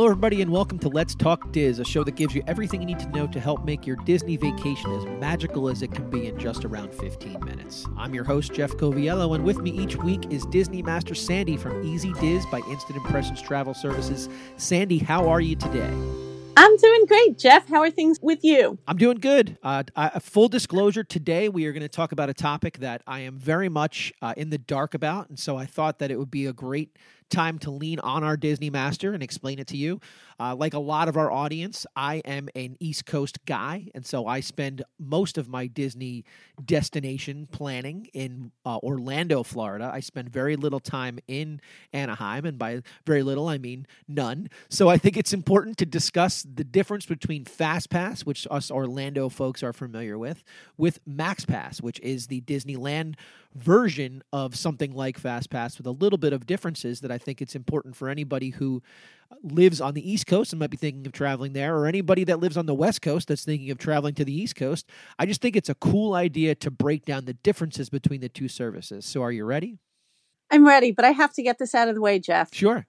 Hello, everybody, and welcome to Let's Talk Diz, a show that gives you everything you need to know to help make your Disney vacation as magical as it can be in just around 15 minutes. I'm your host, Jeff Coviello, and with me each week is Disney Master Sandy from Easy Diz by Instant Impressions Travel Services. Sandy, how are you today? I'm doing great, Jeff. How are things with you? I'm doing good. Uh, full disclosure, today we are going to talk about a topic that I am very much uh, in the dark about, and so I thought that it would be a great time to lean on our Disney master and explain it to you. Uh, like a lot of our audience, I am an East Coast guy, and so I spend most of my Disney destination planning in uh, Orlando, Florida. I spend very little time in Anaheim, and by very little, I mean none. So I think it's important to discuss the difference between Fast Pass, which us Orlando folks are familiar with, with Max Pass, which is the Disneyland version of something like Fast Pass with a little bit of differences that I think it's important for anybody who uh, lives on the East Coast and might be thinking of traveling there, or anybody that lives on the West Coast that's thinking of traveling to the East Coast. I just think it's a cool idea to break down the differences between the two services. So, are you ready? I'm ready, but I have to get this out of the way, Jeff. Sure.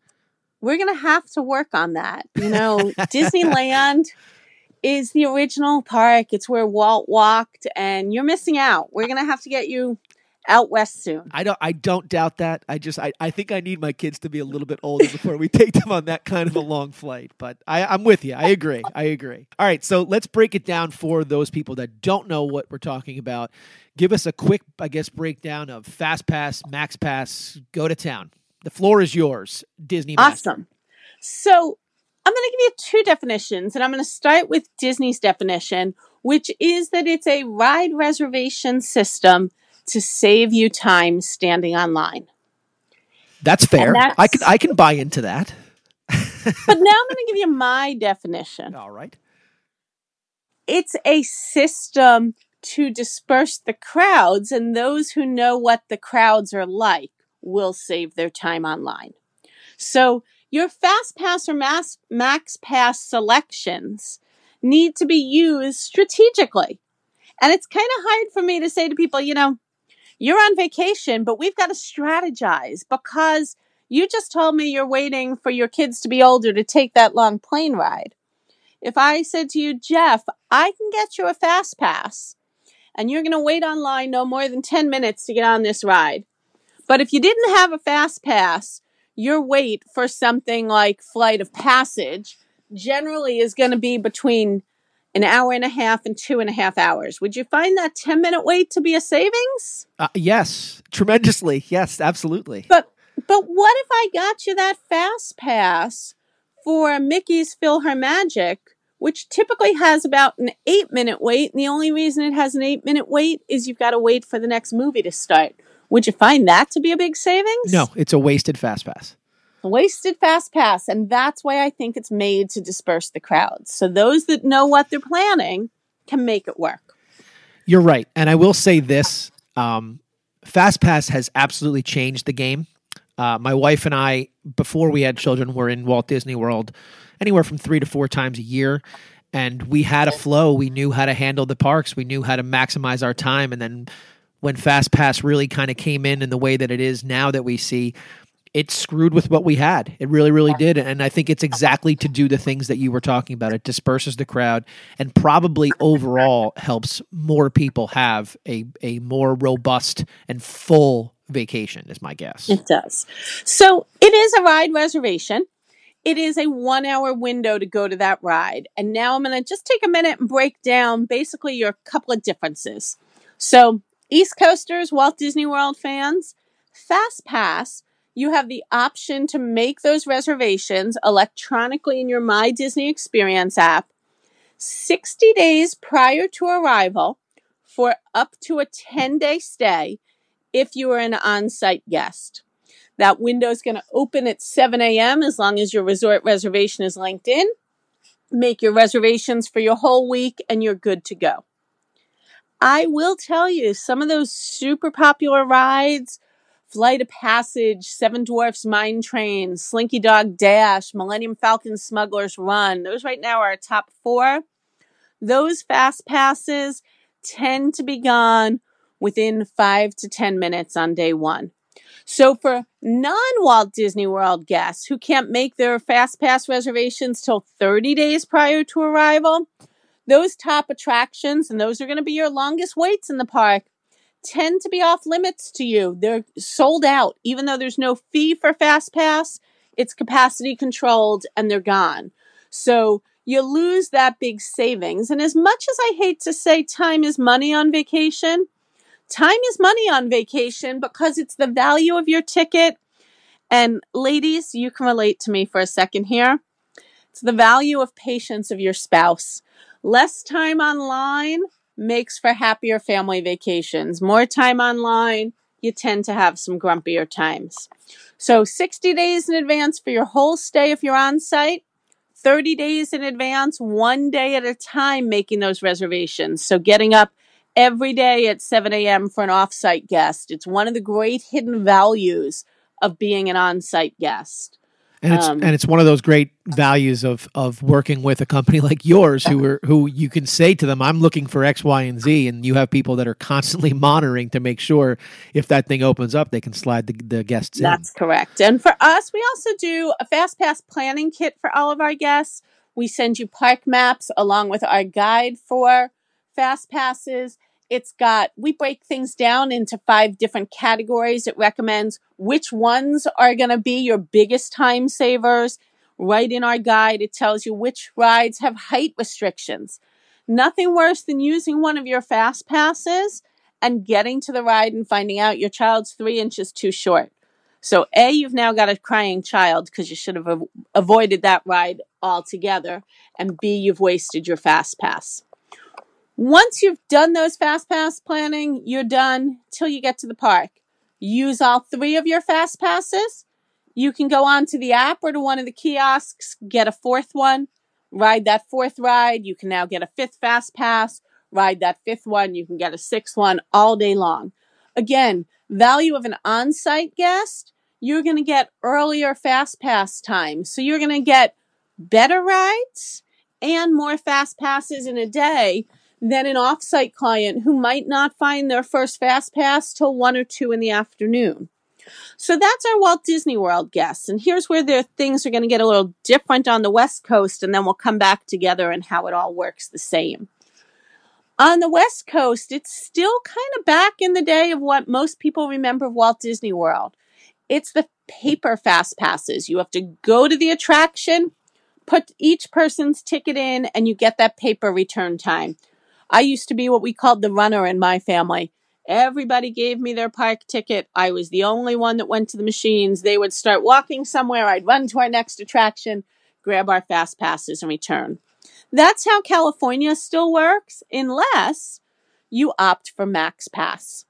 We're going to have to work on that. You know, Disneyland is the original park. It's where Walt walked, and you're missing out. We're going to have to get you out west soon. I don't I don't doubt that. I just I, I think I need my kids to be a little bit older before we take them on that kind of a long flight. But I, I'm with you. I agree. I agree. All right, so let's break it down for those people that don't know what we're talking about. Give us a quick, I guess, breakdown of Fast Pass, Max Pass, go to town. The floor is yours, Disney. Master. Awesome. So I'm going to give you two definitions, and I'm going to start with Disney's definition, which is that it's a ride reservation system to save you time standing online. That's fair. That's, I can I can buy into that. but now I'm going to give you my definition. All right. It's a system to disperse the crowds, and those who know what the crowds are like will save their time online. So your fast pass or mass, max pass selections need to be used strategically. And it's kind of hard for me to say to people, you know, you're on vacation, but we've got to strategize because you just told me you're waiting for your kids to be older to take that long plane ride. If I said to you, Jeff, I can get you a fast pass and you're going to wait online no more than 10 minutes to get on this ride. But if you didn't have a fast pass, your wait for something like Flight of Passage generally is going to be between an hour and a half and two and a half hours. Would you find that 10 minute wait to be a savings? Uh, yes, tremendously. Yes, absolutely. But but what if I got you that fast pass for Mickey's PhilharMagic, which typically has about an eight minute wait, and the only reason it has an eight minute wait is you've got to wait for the next movie to start. Would you find that to be a big savings? No, it's a wasted fast pass wasted fast pass and that's why i think it's made to disperse the crowds so those that know what they're planning can make it work. You're right and i will say this um, fast pass has absolutely changed the game. Uh, my wife and i before we had children were in walt disney world anywhere from three to four times a year and we had a flow. We knew how to handle the parks. We knew how to maximize our time and then when fast pass really kind of came in in the way that it is now that we see it screwed with what we had. It really, really did. And I think it's exactly to do the things that you were talking about. It disperses the crowd and probably overall helps more people have a, a more robust and full vacation, is my guess. It does. So it is a ride reservation. It is a one hour window to go to that ride. And now I'm going to just take a minute and break down basically your couple of differences. So, East Coasters, Walt Disney World fans, Fast Pass you have the option to make those reservations electronically in your My Disney Experience app 60 days prior to arrival for up to a 10 day stay if you are an on site guest. That window is going to open at 7 a.m. as long as your resort reservation is linked in. Make your reservations for your whole week and you're good to go. I will tell you, some of those super popular rides Flight of Passage, Seven Dwarfs Mine Train, Slinky Dog Dash, Millennium Falcon Smuggler's Run. Those right now are our top four. Those fast passes tend to be gone within five to 10 minutes on day one. So for non Walt Disney World guests who can't make their Fast Pass reservations till 30 days prior to arrival, those top attractions, and those are going to be your longest waits in the park, tend to be off limits to you. They're sold out, even though there's no fee for Fast Pass, it's capacity controlled and they're gone. So you lose that big savings. And as much as I hate to say time is money on vacation, time is money on vacation because it's the value of your ticket. And ladies, you can relate to me for a second here. It's the value of patience of your spouse. Less time online makes for happier family vacations. More time online, you tend to have some grumpier times. So 60 days in advance for your whole stay if you're on site, 30 days in advance, one day at a time making those reservations. So getting up every day at 7 a.m. for an offsite guest. It's one of the great hidden values of being an on site guest. And it's um, and it's one of those great values of of working with a company like yours, who are who you can say to them, "I'm looking for X, Y, and Z," and you have people that are constantly monitoring to make sure if that thing opens up, they can slide the, the guests in. That's correct. And for us, we also do a fast pass planning kit for all of our guests. We send you park maps along with our guide for fast passes it's got, we break things down into five different categories. It recommends which ones are going to be your biggest time savers. Right in our guide, it tells you which rides have height restrictions. Nothing worse than using one of your fast passes and getting to the ride and finding out your child's three inches too short. So, A, you've now got a crying child because you should have avoided that ride altogether. And B, you've wasted your fast pass. Once you've done those fast pass planning, you're done till you get to the park. Use all three of your fast passes. You can go on to the app or to one of the kiosks, get a fourth one, ride that fourth ride. You can now get a fifth fast pass, ride that fifth one. You can get a sixth one all day long. Again, value of an on site guest, you're going to get earlier fast pass time. So you're going to get better rides and more fast passes in a day than an offsite client who might not find their first fast pass till one or two in the afternoon. So that's our Walt Disney World guests. And here's where the things are going to get a little different on the West Coast, and then we'll come back together and how it all works the same. On the West Coast, it's still kind of back in the day of what most people remember of Walt Disney World. It's the paper fast passes. You have to go to the attraction, put each person's ticket in, and you get that paper return time. I used to be what we called the runner in my family. Everybody gave me their park ticket. I was the only one that went to the machines. They would start walking somewhere. I'd run to our next attraction, grab our fast passes, and return. That's how California still works, unless you opt for Max Pass.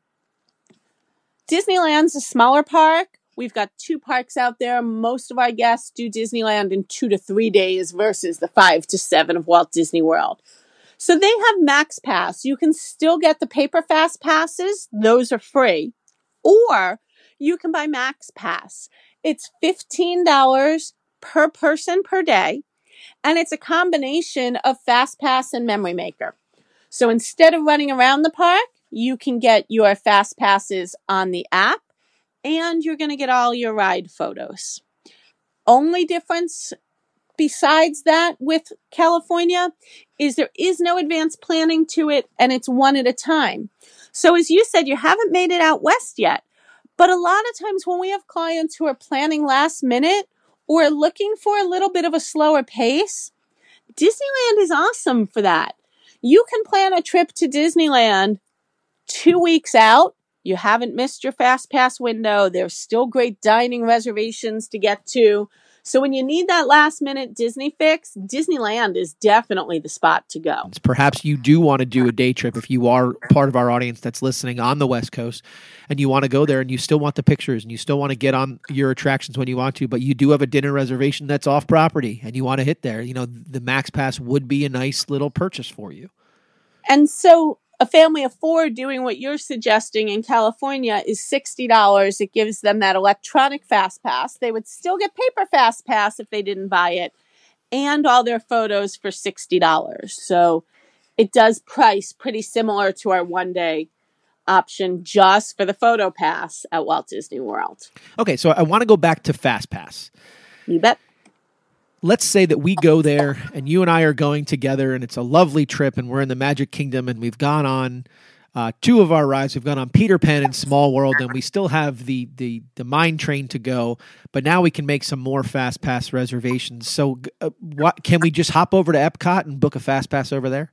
Disneyland's a smaller park. We've got two parks out there. Most of our guests do Disneyland in two to three days versus the five to seven of Walt Disney World. So they have Max Pass. You can still get the paper fast passes. Those are free. Or you can buy Max Pass. It's $15 per person per day. And it's a combination of Fast Pass and Memory Maker. So instead of running around the park, you can get your Fast Passes on the app and you're going to get all your ride photos. Only difference besides that with California is there is no advanced planning to it and it's one at a time. So as you said, you haven't made it out west yet. But a lot of times when we have clients who are planning last minute or looking for a little bit of a slower pace, Disneyland is awesome for that. You can plan a trip to Disneyland two weeks out. You haven't missed your fast pass window. There's still great dining reservations to get to. So when you need that last minute Disney fix, Disneyland is definitely the spot to go. Perhaps you do want to do a day trip if you are part of our audience that's listening on the West Coast and you want to go there and you still want the pictures and you still want to get on your attractions when you want to, but you do have a dinner reservation that's off property and you want to hit there. You know, the Max Pass would be a nice little purchase for you. And so a family of four doing what you're suggesting in California is $60. It gives them that electronic fast pass. They would still get paper fast pass if they didn't buy it and all their photos for $60. So it does price pretty similar to our one day option just for the photo pass at Walt Disney World. Okay, so I want to go back to Fast Pass. You bet. Let's say that we go there and you and I are going together and it's a lovely trip and we're in the Magic Kingdom and we've gone on uh, two of our rides. We've gone on Peter Pan and Small World and we still have the, the, the mine train to go, but now we can make some more Fast Pass reservations. So uh, what, can we just hop over to Epcot and book a Fast Pass over there?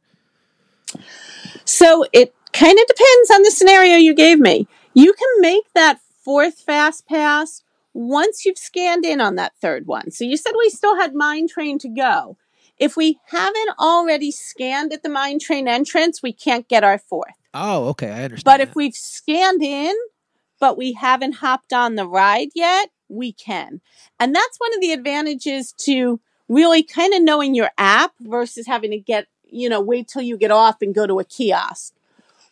So it kind of depends on the scenario you gave me. You can make that fourth fast pass once you've scanned in on that third one. So you said we still had Mine Train to go. If we haven't already scanned at the Mine Train entrance, we can't get our fourth. Oh, okay, I understand. But that. if we've scanned in, but we haven't hopped on the ride yet, we can. And that's one of the advantages to really kind of knowing your app versus having to get, you know, wait till you get off and go to a kiosk.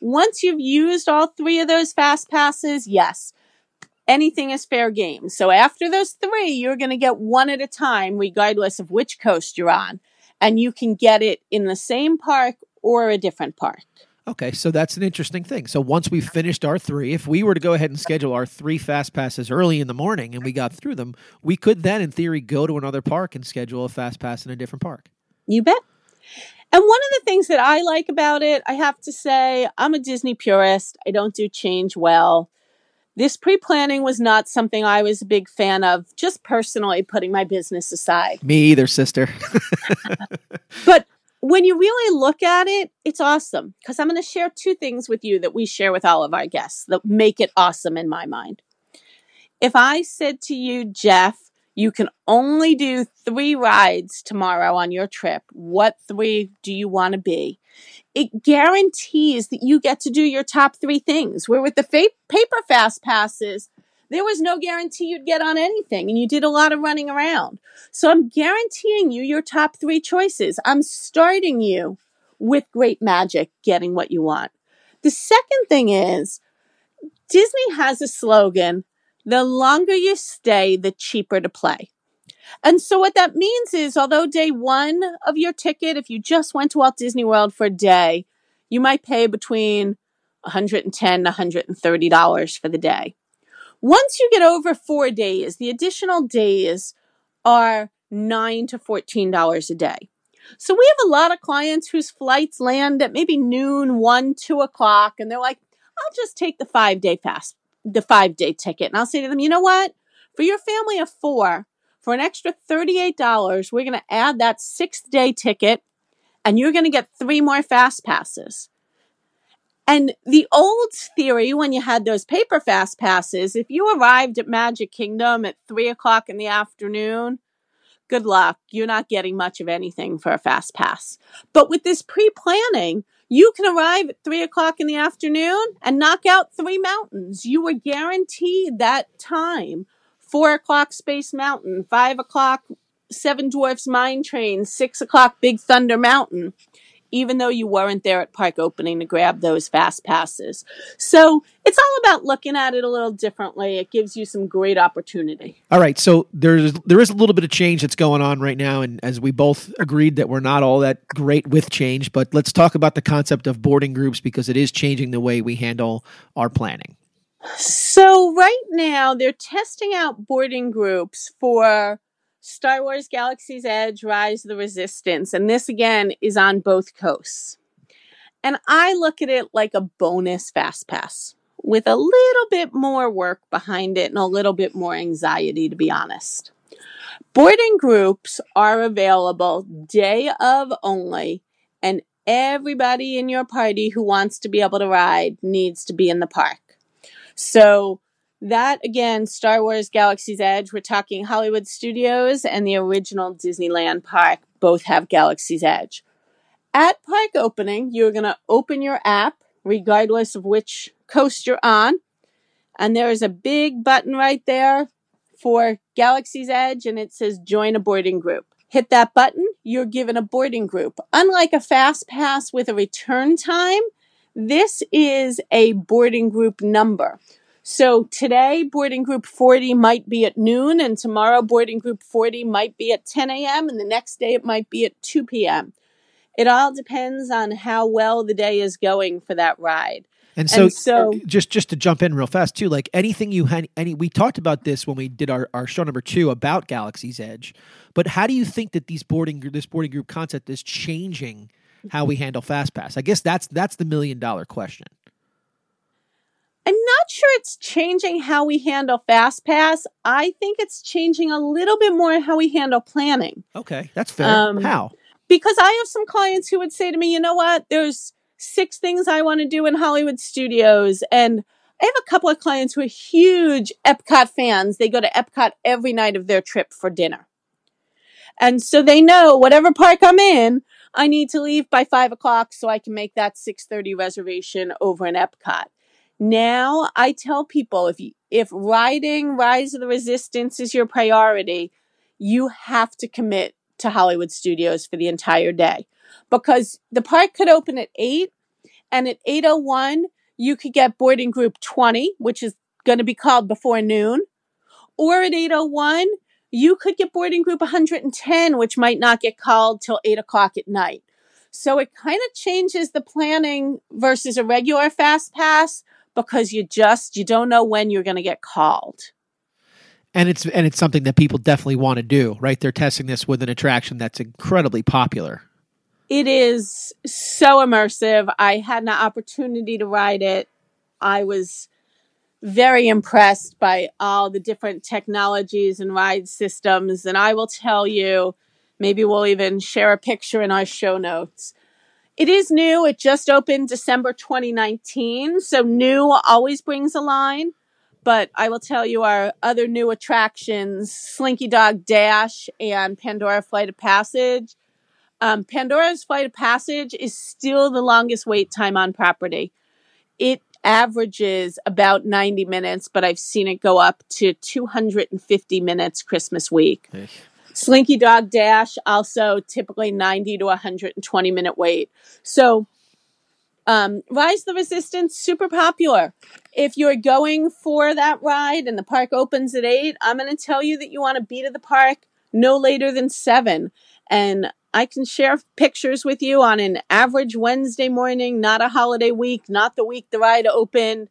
Once you've used all three of those fast passes, yes, anything is fair game. So after those three, you're going to get one at a time, regardless of which coast you're on. And you can get it in the same park or a different park. Okay, so that's an interesting thing. So once we've finished our three, if we were to go ahead and schedule our three fast passes early in the morning and we got through them, we could then, in theory, go to another park and schedule a fast pass in a different park. You bet. And one of the things that I like about it, I have to say, I'm a Disney purist. I don't do change well. This pre planning was not something I was a big fan of, just personally putting my business aside. Me either, sister. but when you really look at it, it's awesome because I'm going to share two things with you that we share with all of our guests that make it awesome in my mind. If I said to you, Jeff, you can only do three rides tomorrow on your trip. What three do you want to be? It guarantees that you get to do your top three things. Where with the fa- paper fast passes, there was no guarantee you'd get on anything and you did a lot of running around. So I'm guaranteeing you your top three choices. I'm starting you with great magic, getting what you want. The second thing is Disney has a slogan the longer you stay, the cheaper to play. And so what that means is, although day one of your ticket, if you just went to Walt Disney World for a day, you might pay between $110 $130 for the day. Once you get over four days, the additional days are 9 to $14 a day. So we have a lot of clients whose flights land at maybe noon, one, two o'clock, and they're like, I'll just take the five day fast the five day ticket. And I'll say to them, you know what? For your family of four, for an extra $38, we're going to add that sixth day ticket and you're going to get three more fast passes. And the old theory, when you had those paper fast passes, if you arrived at Magic Kingdom at three o'clock in the afternoon, good luck. You're not getting much of anything for a fast pass. But with this pre planning, you can arrive at three o'clock in the afternoon and knock out three mountains. You were guaranteed that time. Four o'clock Space Mountain, five o'clock Seven Dwarfs Mine Train, six o'clock Big Thunder Mountain, even though you weren't there at park opening to grab those fast passes. So it's all about looking at it a little differently. It gives you some great opportunity. All right, so there's there is a little bit of change that's going on right now, and as we both agreed that we're not all that great with change, but let's talk about the concept of boarding groups because it is changing the way we handle our planning. So right now they're testing out boarding groups for Star Wars Galaxy's Edge, Rise of the Resistance, and this again is on both coasts. And I look at it like a bonus fast pass with a little bit more work behind it and a little bit more anxiety, to be honest. Boarding groups are available day of only, and everybody in your party who wants to be able to ride needs to be in the park. So that again, Star Wars Galaxy's Edge, we're talking Hollywood Studios and the original Disneyland park both have Galaxy's Edge. At park opening, you're going to open your app, regardless of which coast you're on. And there is a big button right there for Galaxy's Edge, and it says join a boarding group. Hit that button, you're given a boarding group. Unlike a fast pass with a return time, this is a boarding group number. So today, boarding group 40 might be at noon, and tomorrow, boarding group 40 might be at 10 a.m., and the next day, it might be at 2 p.m. It all depends on how well the day is going for that ride. And so, And so- uh, just just to jump in real fast too, like anything you had any we talked about this when we did our, our show number two about Galaxy's Edge, but how do you think that these boarding this boarding group concept is changing how we handle fast pass? I guess that's that's the million dollar question. I'm not sure it's changing how we handle FastPass. I think it's changing a little bit more how we handle planning. Okay, that's fair. Um, how? Because I have some clients who would say to me, you know what, there's six things I want to do in Hollywood studios. And I have a couple of clients who are huge Epcot fans. They go to Epcot every night of their trip for dinner. And so they know whatever park I'm in, I need to leave by five o'clock so I can make that 630 reservation over in Epcot. Now I tell people if you, if riding Rise of the Resistance is your priority, you have to commit to Hollywood Studios for the entire day. Because the park could open at 8 and at 8:01 you could get boarding group 20 which is going to be called before noon. Or at 8:01 you could get boarding group 110 which might not get called till 8 o'clock at night. So it kind of changes the planning versus a regular fast pass because you just you don't know when you're going to get called And it's and it's something that people definitely want to do, right? They're testing this with an attraction that's incredibly popular. It is so immersive. I had an opportunity to ride it. I was very impressed by all the different technologies and ride systems. And I will tell you, maybe we'll even share a picture in our show notes. It is new. It just opened December 2019. So new always brings a line. But I will tell you our other new attractions, Slinky Dog Dash and Pandora Flight of Passage. Um, Pandora's Flight of Passage is still the longest wait time on property. It averages about 90 minutes, but I've seen it go up to 250 minutes Christmas week. Slinky Dog Dash also typically 90 to 120 minute wait. So, um, Rise the Resistance super popular. If you're going for that ride and the park opens at eight, I'm going to tell you that you want to be to the park no later than seven. And I can share pictures with you on an average Wednesday morning, not a holiday week, not the week the ride opened.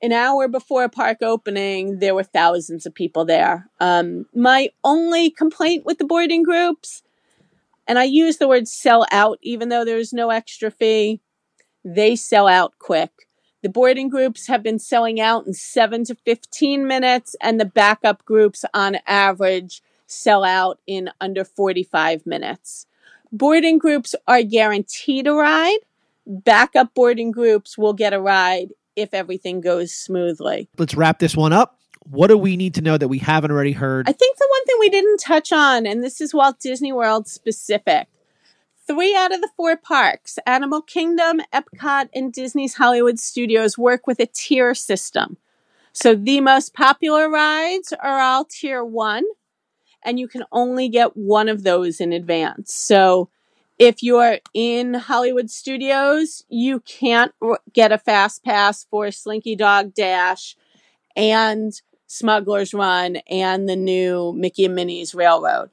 An hour before a park opening, there were thousands of people there. Um, my only complaint with the boarding groups, and I use the word sell out, even though there's no extra fee, they sell out quick. The boarding groups have been selling out in seven to 15 minutes, and the backup groups on average sell out in under 45 minutes. Boarding groups are guaranteed a ride. Backup boarding groups will get a ride if everything goes smoothly. Let's wrap this one up. What do we need to know that we haven't already heard? I think the one thing we didn't touch on, and this is Walt Disney World specific, three out of the four parks, Animal Kingdom, Epcot, and Disney's Hollywood Studios, work with a tier system. So the most popular rides are all tier one, and you can only get one of those in advance. So if you're in Hollywood Studios, you can't r- get a fast pass for Slinky Dog Dash and Smuggler's Run and the new Mickey and Minnie's Railroad.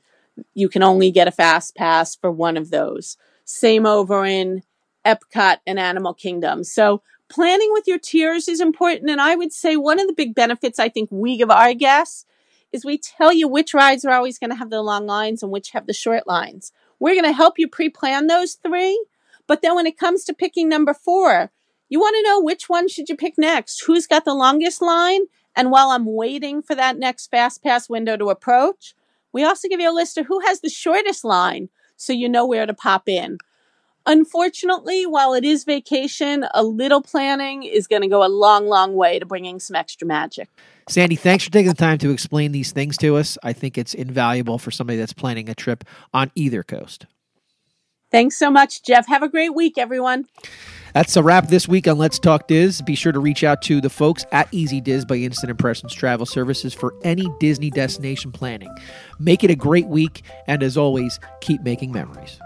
You can only get a fast pass for one of those. Same over in Epcot and Animal Kingdom. So planning with your tiers is important. And I would say one of the big benefits I think we give our guests is we tell you which rides are always going to have the long lines and which have the short lines. We're going to help you pre plan those three. But then when it comes to picking number four, you want to know which one should you pick next? Who's got the longest line? And while I'm waiting for that next fast pass window to approach, we also give you a list of who has the shortest line so you know where to pop in. Unfortunately, while it is vacation, a little planning is going to go a long, long way to bringing some extra magic. Sandy, thanks for taking the time to explain these things to us. I think it's invaluable for somebody that's planning a trip on either coast. Thanks so much, Jeff. Have a great week, everyone. That's a wrap this week on Let's Talk Diz. Be sure to reach out to the folks at Easy Diz by Instant Impressions Travel Services for any Disney destination planning. Make it a great week, and as always, keep making memories.